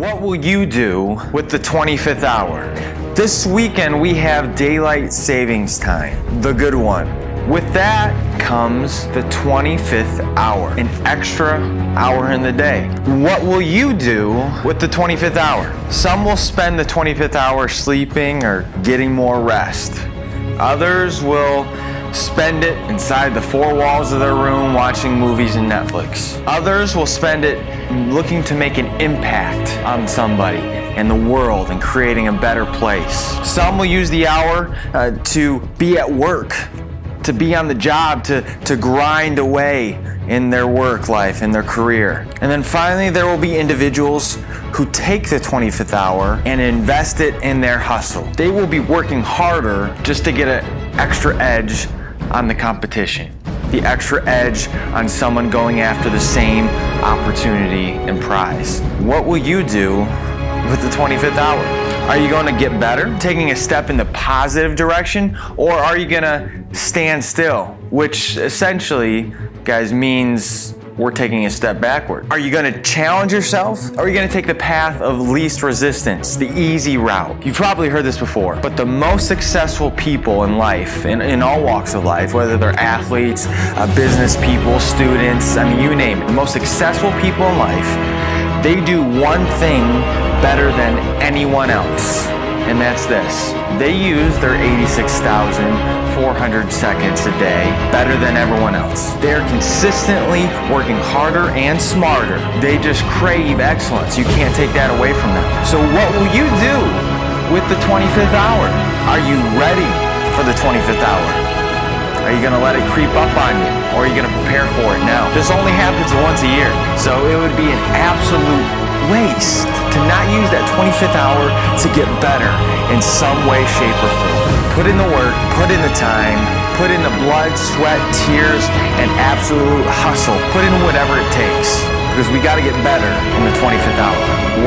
What will you do with the 25th hour? This weekend we have daylight savings time, the good one. With that comes the 25th hour, an extra hour in the day. What will you do with the 25th hour? Some will spend the 25th hour sleeping or getting more rest. Others will spend it inside the four walls of their room watching movies and Netflix. Others will spend it looking to make an impact on somebody in the world and creating a better place. Some will use the hour uh, to be at work, to be on the job, to, to grind away in their work life, in their career. And then finally, there will be individuals who take the 25th hour and invest it in their hustle. They will be working harder just to get an extra edge on the competition, the extra edge on someone going after the same opportunity and prize. What will you do with the 25th hour? Are you going to get better, taking a step in the positive direction, or are you going to stand still, which essentially, guys, means we're taking a step backward. Are you going to challenge yourself? Or are you going to take the path of least resistance, the easy route? You've probably heard this before, but the most successful people in life, in, in all walks of life, whether they're athletes, uh, business people, students, I mean, you name it, the most successful people in life, they do one thing better than anyone else and that's this. They use their 86,400 seconds a day better than everyone else. They're consistently working harder and smarter. They just crave excellence. You can't take that away from them. So what will you do with the 25th hour? Are you ready for the 25th hour? Are you going to let it creep up on you? Or are you going to prepare for it now? This only happens once a year. So it would be an absolute waste to not use that 25th hour to get better in some way, shape, or form. Put in the work, put in the time, put in the blood, sweat, tears, and absolute hustle. Put in whatever it takes because we got to get better in the 25th hour.